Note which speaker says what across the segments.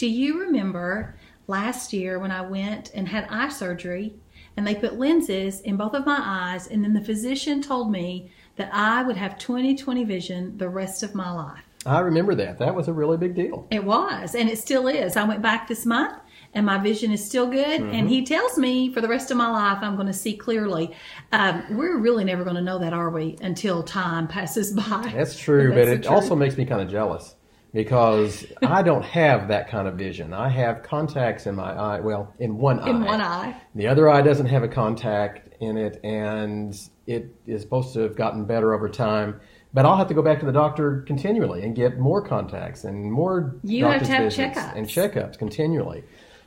Speaker 1: Do you remember last year when I went and had eye surgery and they put lenses in both of my eyes and then the physician told me that I would have 20/20 vision the rest of my life.
Speaker 2: I remember that. That was a really big deal.
Speaker 1: It was, and it still is. I went back this month and my vision is still good.
Speaker 2: Mm-hmm.
Speaker 1: And he tells me for the rest of my life, I'm going to see clearly. Um, we're really never going to know that, are we, until time passes by?
Speaker 2: That's true, but,
Speaker 1: that's the
Speaker 2: it also makes me kind of jealous because I don't have that kind of vision. I have contacts in my eye, well, in one eye.
Speaker 1: in one eye.
Speaker 2: The other eye doesn't have a contact in it, and it is supposed to have gotten better over time. But I'll have to go back to the doctor continually and get more contacts and more
Speaker 1: You have to have checkups.
Speaker 2: and checkups continually.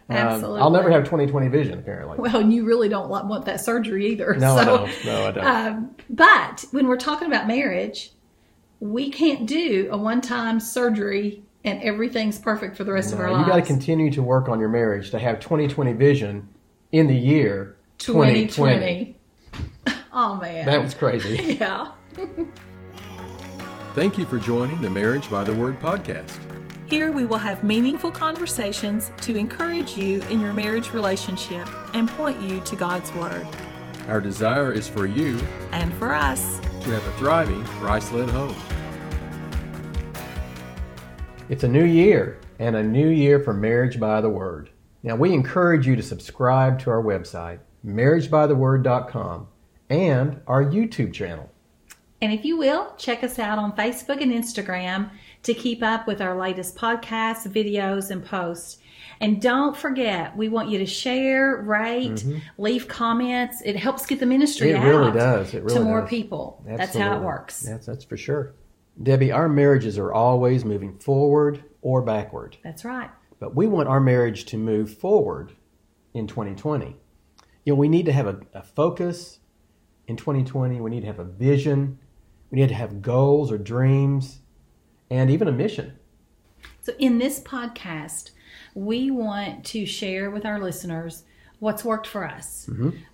Speaker 2: Um,
Speaker 1: Absolutely.
Speaker 2: I'll never have 20/20 vision, apparently.
Speaker 1: Well, and you really don't want that surgery either.
Speaker 2: no, I
Speaker 1: so,
Speaker 2: don't. No, I don't.
Speaker 1: Um, but when we're talking about marriage, we can't do a one-time surgery and everything's perfect for the rest of our
Speaker 2: you
Speaker 1: lives.
Speaker 2: got to continue to work on your marriage to have 20/20 vision in the year 2020.
Speaker 1: 2020. Oh man.
Speaker 2: That was crazy.
Speaker 1: yeah.
Speaker 3: Thank you for joining the Marriage by the Word podcast.
Speaker 4: Here we will have meaningful conversations to encourage you in your marriage relationship and point you to God's Word.
Speaker 3: Our desire is for you
Speaker 4: And for us,
Speaker 3: to have a thriving Christ led home.
Speaker 2: It's a new year and a new year for Marriage by the Word. Now, we encourage you to subscribe to our website, marriagebytheword.com, and our YouTube channel.
Speaker 1: And if you will, check us out on Facebook and Instagram to keep up with our latest podcasts, videos, and posts. And don't forget, we want you to share, rate, leave comments. It helps get the ministry
Speaker 2: Mm-hmm. It
Speaker 1: out
Speaker 2: really does. It really
Speaker 1: to more
Speaker 2: does.
Speaker 1: people. That's how it works.
Speaker 2: That's, that's for sure. Debbie, our marriages are always moving forward or backward.
Speaker 1: That's right.
Speaker 2: but we want our marriage to move forward in 2020. You know, we need to have a, a focus in 2020. We need to have a vision. We need to have goals or dreams and even a mission.
Speaker 1: So, in this podcast, we want to share with our listeners what's worked for us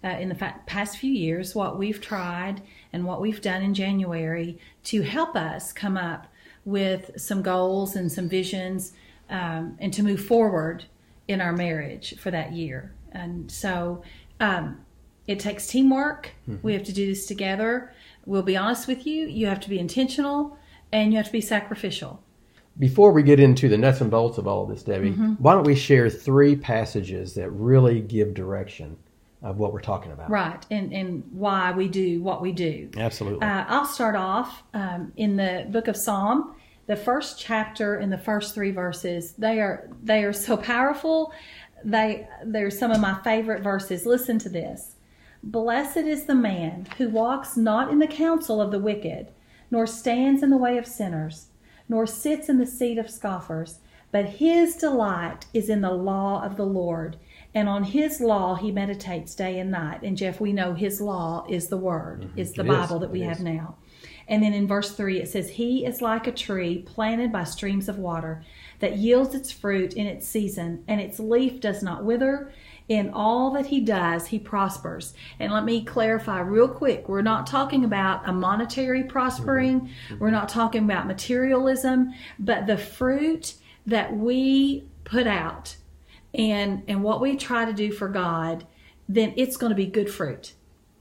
Speaker 1: uh, in the fa- past few years, what we've tried and what we've done in January to help us come up with some goals and some visions um, and to move forward in our marriage for that year. And so, um, it takes teamwork. We have to do this together. We'll be honest with you, you have to be intentional and you have to be sacrificial.
Speaker 2: Before we get into the nuts and bolts of all of this, Debbie, why don't we share three passages that really give direction of what we're talking about?
Speaker 1: Right, and and why we do what we do.
Speaker 2: Absolutely.
Speaker 1: Uh, I'll start off um, in the book of Psalm, the first chapter and the first three verses. They are they are so powerful. They they're some of my favorite verses. Listen to this. Blessed is the man who walks not in the counsel of the wicked, nor stands in the way of sinners, nor sits in the seat of scoffers, but his delight is in the law of the Lord, and on his law he meditates day and night. And Jeff, we know his law is the word, is the
Speaker 2: Mm-hmm. It is.
Speaker 1: Bible that we
Speaker 2: It
Speaker 1: have
Speaker 2: is.
Speaker 1: now. And then in verse 3, it says, He is like a tree planted by streams of water that yields its fruit in its season, and its leaf does not wither. In all that he does, he prospers. And let me clarify real quick we're not talking about a monetary prospering, mm-hmm. Mm-hmm. we're not talking about materialism, but the fruit that we put out and, and what we try to do for God, then it's going to be good fruit.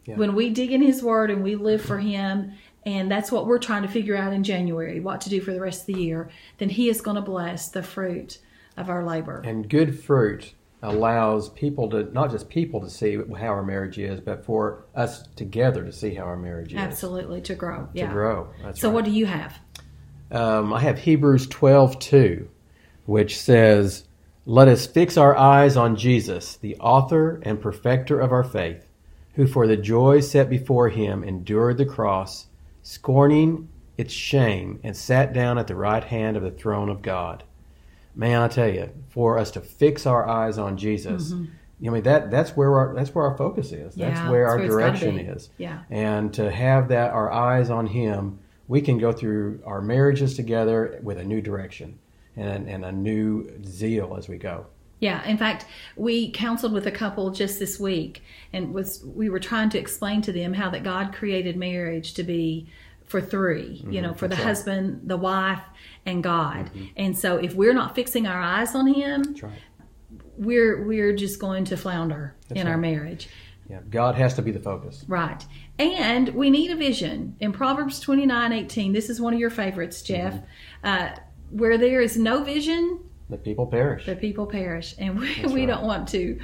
Speaker 1: When we dig in his word and we live for him and that's what we're trying to figure out in january what to do for the rest of the year then he is going to bless the fruit of our labor.
Speaker 2: And good fruit allows people to, not just people to see how our marriage is, but for us together to see how our marriage is.
Speaker 1: absolutely to grow
Speaker 2: To
Speaker 1: yeah
Speaker 2: grow. That's
Speaker 1: so
Speaker 2: right.
Speaker 1: what do you have
Speaker 2: um, I have Hebrews 12 2, which says, Let us fix our eyes on Jesus, the author and perfecter of our faith, who for the joy set before him endured the cross, scorning its shame, and sat down at the right hand of the throne of God. Man, I tell you, for us to fix our eyes on Jesus, I mean that that's where our that's where our focus is. That's
Speaker 1: Mm-hmm. Yeah,
Speaker 2: where
Speaker 1: that's
Speaker 2: our
Speaker 1: where
Speaker 2: direction is.
Speaker 1: Yeah.
Speaker 2: And to have that our eyes on Him, we can go through our marriages together with a new direction and and a new zeal as we go.
Speaker 1: Yeah, in fact, we counseled with a couple just this week, and was we were trying to explain to them how that God created marriage to be for 3 you know, for the
Speaker 2: Mm-hmm. Right. Mm-hmm.
Speaker 1: husband, the wife, and God. And so if we're not fixing our eyes on Him,
Speaker 2: right.
Speaker 1: we're we're just going to flounder in our marriage.
Speaker 2: Yeah, God has to be the focus.
Speaker 1: Right. And we need a vision. In Proverbs twenty nine eighteen, this is one of your favorites, Jeff.
Speaker 2: Mm-hmm.
Speaker 1: Uh, where there is no vision,
Speaker 2: The people perish.
Speaker 1: the people perish. And we,
Speaker 2: That's
Speaker 1: we
Speaker 2: right.
Speaker 1: don't want to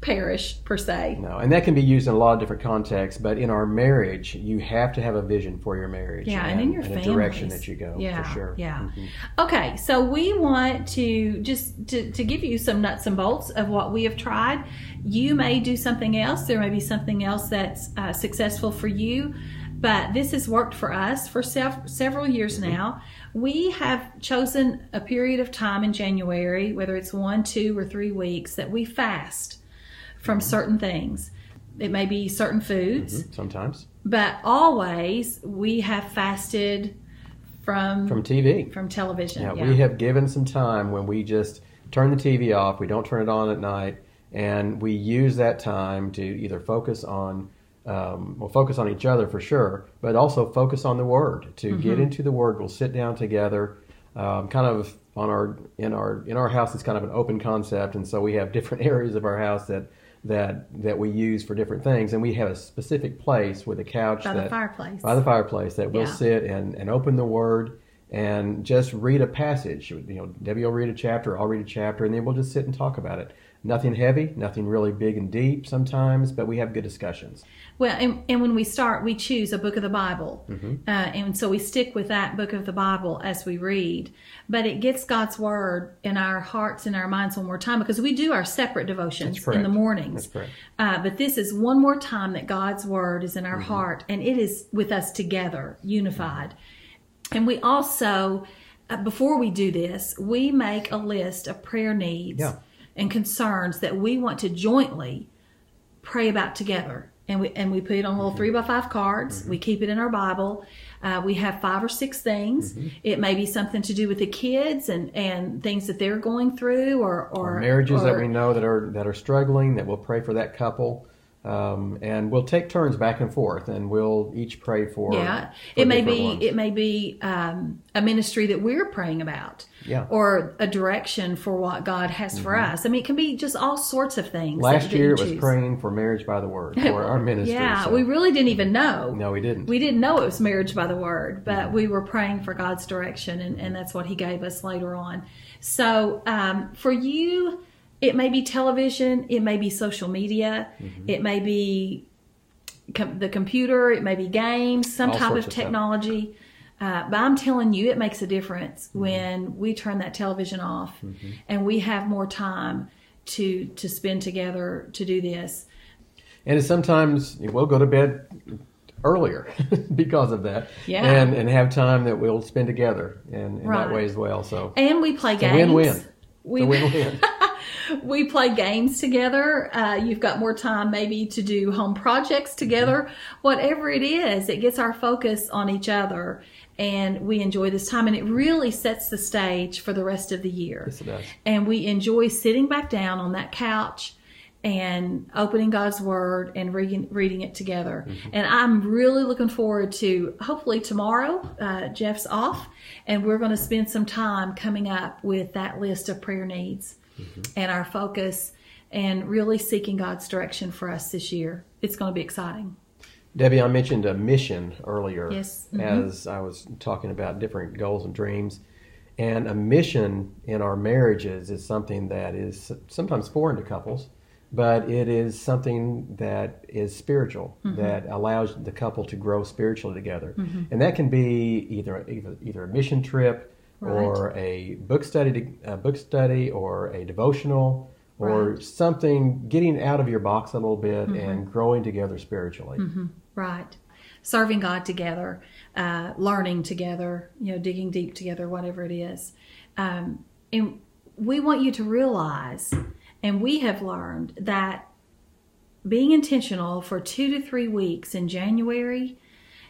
Speaker 1: perish per se.
Speaker 2: No, and that can be used in a lot of different contexts. But in our marriage, you have to have a vision for your marriage.
Speaker 1: Yeah, and in your
Speaker 2: a direction that you go.
Speaker 1: Yeah,
Speaker 2: for sure.
Speaker 1: yeah.
Speaker 2: Mhm.
Speaker 1: Okay, so we want to just to, to give you some nuts and bolts of what we have tried. You may do something else. There may be something else that's uh, successful for you, but this has worked for us for sev- several years now. We have chosen a period of time in January, whether it's one, two, or three weeks, that we fast from certain things. It may be certain foods,
Speaker 2: Sometimes
Speaker 1: but always we have fasted from
Speaker 2: from TV.
Speaker 1: from television.
Speaker 2: Yeah,
Speaker 1: Yeah,
Speaker 2: we have given some time when we just turn the TV off. We don't turn it on at night, and we use that time to either focus on, um, we'll focus on each other for sure, but also focus on the Word. To
Speaker 1: Mm-hmm.
Speaker 2: get into the Word, we'll sit down together, um, kind of on our in our in our house. It's kind of an open concept, and so we have different areas of our house that. That, that we use for different things, and we have a specific place with a couch
Speaker 1: by the fireplace.
Speaker 2: by the fireplace that we'll
Speaker 1: Yeah.
Speaker 2: sit and, and open the word and just read a passage. You know, Debbie will read a chapter, I'll read a chapter, and then we'll just sit and talk about it. Nothing heavy, nothing really big and deep sometimes, but we have good discussions.
Speaker 1: well, and, and when we start, we choose a book of the Bible,
Speaker 2: Mm-hmm.
Speaker 1: uh, and so we stick with that book of the Bible as we read. But it gets God's word in our hearts and our minds one more time because we do our separate devotions in the mornings.
Speaker 2: That's.
Speaker 1: Uh, but this is one more time that God's word is in our
Speaker 2: Mm-hmm.
Speaker 1: heart and it is with us together, unified. And we also, uh, before we do this, we make a list of prayer needs
Speaker 2: Yeah.
Speaker 1: And concerns that we want to jointly pray about together. And we, and we put it on
Speaker 2: Mm-hmm.
Speaker 1: little three by five cards. We keep it in our Bible. Uh, we have five or six things.
Speaker 2: Mm-hmm.
Speaker 1: It may be something to do with the kids and, and things that they're going through or, or
Speaker 2: Or marriages that we know that are that are struggling, that we'll pray for that couple. Um, and we'll take turns back and forth, and we'll each pray for.
Speaker 1: Yeah,
Speaker 2: for
Speaker 1: it may be it may be um, a ministry that we're praying about,
Speaker 2: Yeah.
Speaker 1: or a direction for what God has for us. I mean, it can be just all sorts of things.
Speaker 2: Mm-hmm. Last year it was
Speaker 1: choose.
Speaker 2: praying for marriage by the word for our ministry.
Speaker 1: Yeah,
Speaker 2: so-
Speaker 1: we really didn't even know.
Speaker 2: no, we didn't.
Speaker 1: We didn't know it was marriage by the word, but
Speaker 2: Mm-hmm.
Speaker 1: we were praying for God's direction, and, and that's what He gave us later on. So, um, for you, it may be television, it may be social media,
Speaker 2: Mm-hmm.
Speaker 1: it may be com- the computer, it may be games, some
Speaker 2: All
Speaker 1: type of
Speaker 2: of
Speaker 1: technology. Uh, but I'm telling you, it makes a difference
Speaker 2: Mm-hmm.
Speaker 1: when we turn that television off and we have more time to to spend together to do this.
Speaker 2: And sometimes we'll go to bed earlier because of that.
Speaker 1: Yeah.
Speaker 2: And and have time that we'll spend together in, in
Speaker 1: Right.
Speaker 2: that way as well. So
Speaker 1: And we play games.
Speaker 2: win-win.
Speaker 1: We,
Speaker 2: win-win.
Speaker 1: we play games together. Uh, you've got more time maybe to do home projects together.
Speaker 2: Mm-hmm.
Speaker 1: Whatever it is, it gets our focus on each other and we enjoy this time and it really sets the stage for the rest of the year.
Speaker 2: yes, it does.
Speaker 1: And we enjoy sitting back down on that couch and opening God's Word and reading, reading it together.
Speaker 2: Mm-hmm.
Speaker 1: And I'm really looking forward to hopefully tomorrow, uh, Jeff's off, and we're going to spend some time coming up with that list of prayer needs
Speaker 2: Mm-hmm.
Speaker 1: and our focus and really seeking God's direction for us this year. It's going to be exciting.
Speaker 2: Debbie, I mentioned a mission earlier
Speaker 1: Yes. Mhm.
Speaker 2: as I was talking about different goals and dreams. And a mission in our marriages is something that is sometimes foreign to couples, but it is something that is spiritual,
Speaker 1: Mm-hmm.
Speaker 2: that allows the couple to grow spiritually together. And that can be either either, either a mission trip or a book study, a book study, or a devotional, or
Speaker 1: Right.
Speaker 2: something getting out of your box a little bit
Speaker 1: Mm-hmm.
Speaker 2: and growing together spiritually.
Speaker 1: Right. Serving God together, uh, learning together, you know, digging deep together, whatever it is. Um, and we want you to realize, and we have learned that being intentional for two to three weeks in January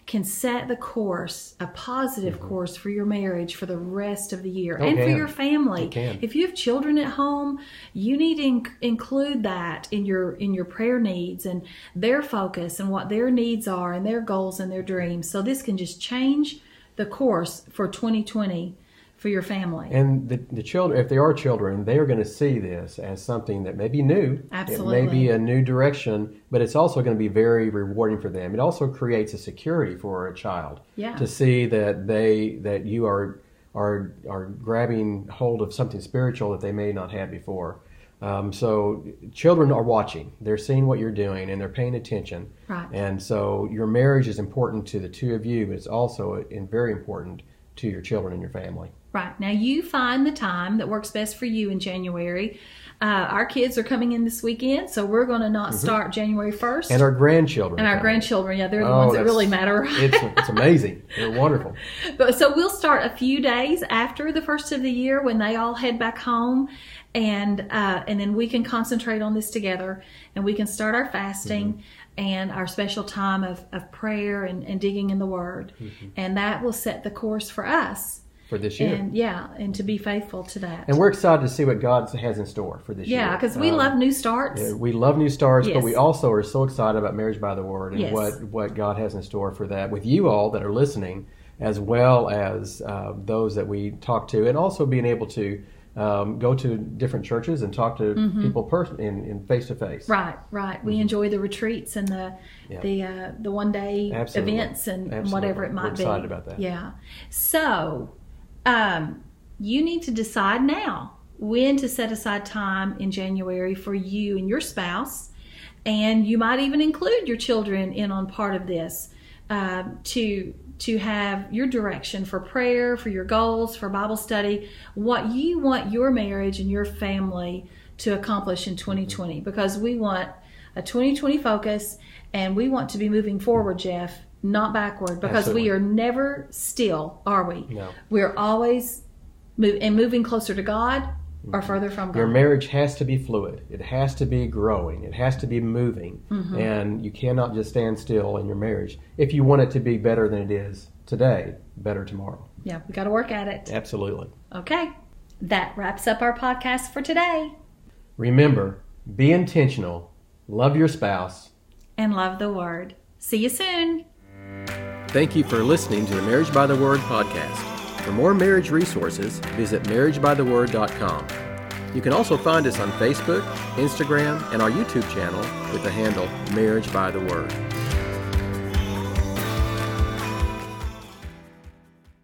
Speaker 1: can set the course, a positive course for your marriage for the rest of the year
Speaker 2: Oh,
Speaker 1: and for your family. If you have children at home, you need to inc- include that in your in your prayer needs and their focus and what their needs are and their goals and their dreams. So this can just change the course for 2020 for your family.
Speaker 2: And the, the children, if they are children, they are going to see this as something that may be new.
Speaker 1: Absolutely.
Speaker 2: It may be a new direction, but it's also going to be very rewarding for them. It also creates a security for a child
Speaker 1: Yeah.
Speaker 2: to see that they that you are are are grabbing hold of something spiritual that they may not have before. Um, so children are watching; they're seeing what you're doing and they're paying attention.
Speaker 1: Right.
Speaker 2: And so your marriage is important to the two of you, but it's also in, very important to your children and your family.
Speaker 1: Right. Now you find the time that works best for you in January. Uh, our kids are coming in this weekend, so we're going to not start January 1st.
Speaker 2: Mm-hmm. And our grandchildren.
Speaker 1: And our grandchildren, yeah, they're the
Speaker 2: Oh,
Speaker 1: ones that really matter.
Speaker 2: it's it's amazing. They're wonderful.
Speaker 1: But so we'll start a few days after the first of the year when they all head back home, and uh, and then we can concentrate on this together, and we can start our fasting
Speaker 2: Mm-hmm.
Speaker 1: and our special time of, of prayer and, and digging in the Word,
Speaker 2: Mm-hmm.
Speaker 1: and that will set the course for us.
Speaker 2: For this year.
Speaker 1: And yeah, and to be faithful to that.
Speaker 2: And we're excited to see what God has in store for this year.
Speaker 1: yeah, because we
Speaker 2: Um,
Speaker 1: love new starts.
Speaker 2: Yeah, we love new starts, but we also are so excited about Marriage by the Word and
Speaker 1: Yes.
Speaker 2: what, what God has in store for that with you all that are listening, as well as uh, those that we talk to, and also being able to um, go to different churches and talk to people person in, in face to face.
Speaker 1: Mm-hmm. Right, right. We enjoy the retreats and the
Speaker 2: Mm-hmm. Yeah.
Speaker 1: the uh, the one day events and,
Speaker 2: Absolutely.
Speaker 1: whatever it
Speaker 2: We're
Speaker 1: might be.
Speaker 2: excited about that.
Speaker 1: Yeah. So, um, you need to decide now when to set aside time in January for you and your spouse, and you might even include your children in on part of this um, to to have your direction for prayer, for your goals, for Bible study, what you want your marriage and your family to accomplish in 2020 because we want a 2020 focus and we want to be moving forward, Jeff, not backward because we are never still, are we?
Speaker 2: No.
Speaker 1: We're always move, and moving closer to God or further from God.
Speaker 2: Your marriage has to be fluid. It has to be growing. It has to be moving.
Speaker 1: Mm-hmm.
Speaker 2: And you cannot just stand still in your marriage if you want it to be better than it is today, better tomorrow.
Speaker 1: yeah, we got to work at it.
Speaker 2: Absolutely.
Speaker 1: Okay. That wraps up our podcast for today.
Speaker 2: Remember, be intentional, love your spouse.
Speaker 1: And love the word. See you soon.
Speaker 3: Thank you for listening to the Marriage by the Word podcast. For more marriage resources, visit marriagebytheword.com. You can also find us on Facebook, Instagram, and our YouTube channel with the handle Marriage by the Word.